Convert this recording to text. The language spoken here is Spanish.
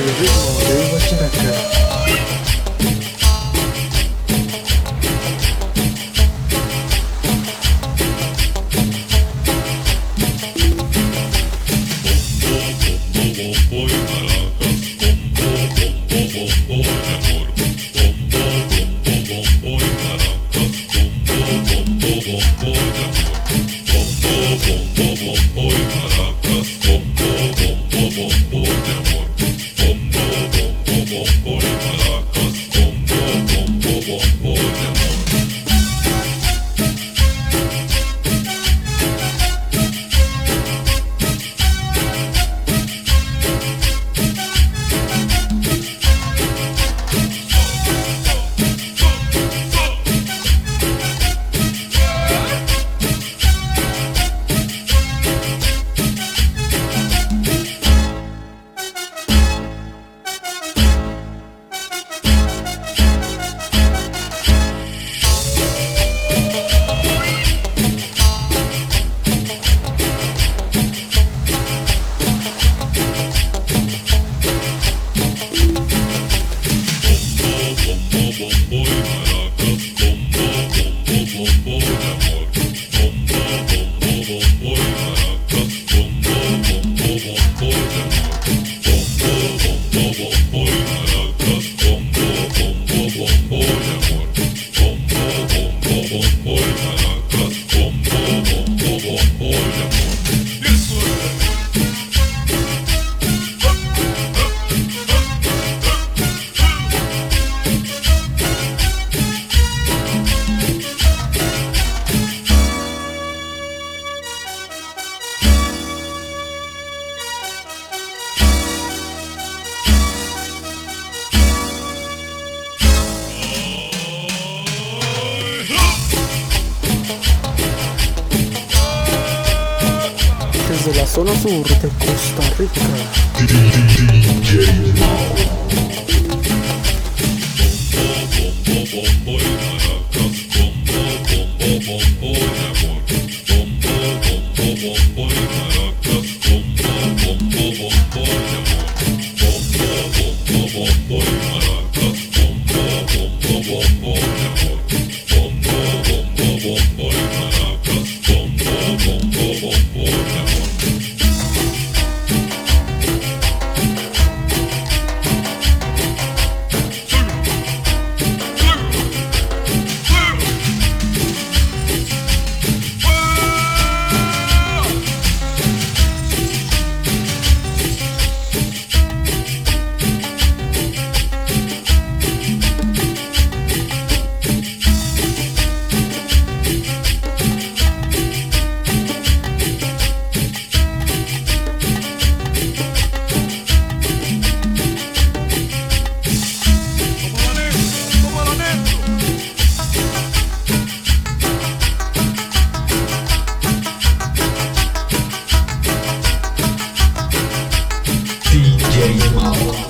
リズムを融合してたけど Desde la zona sur de Costa Rica. Wow.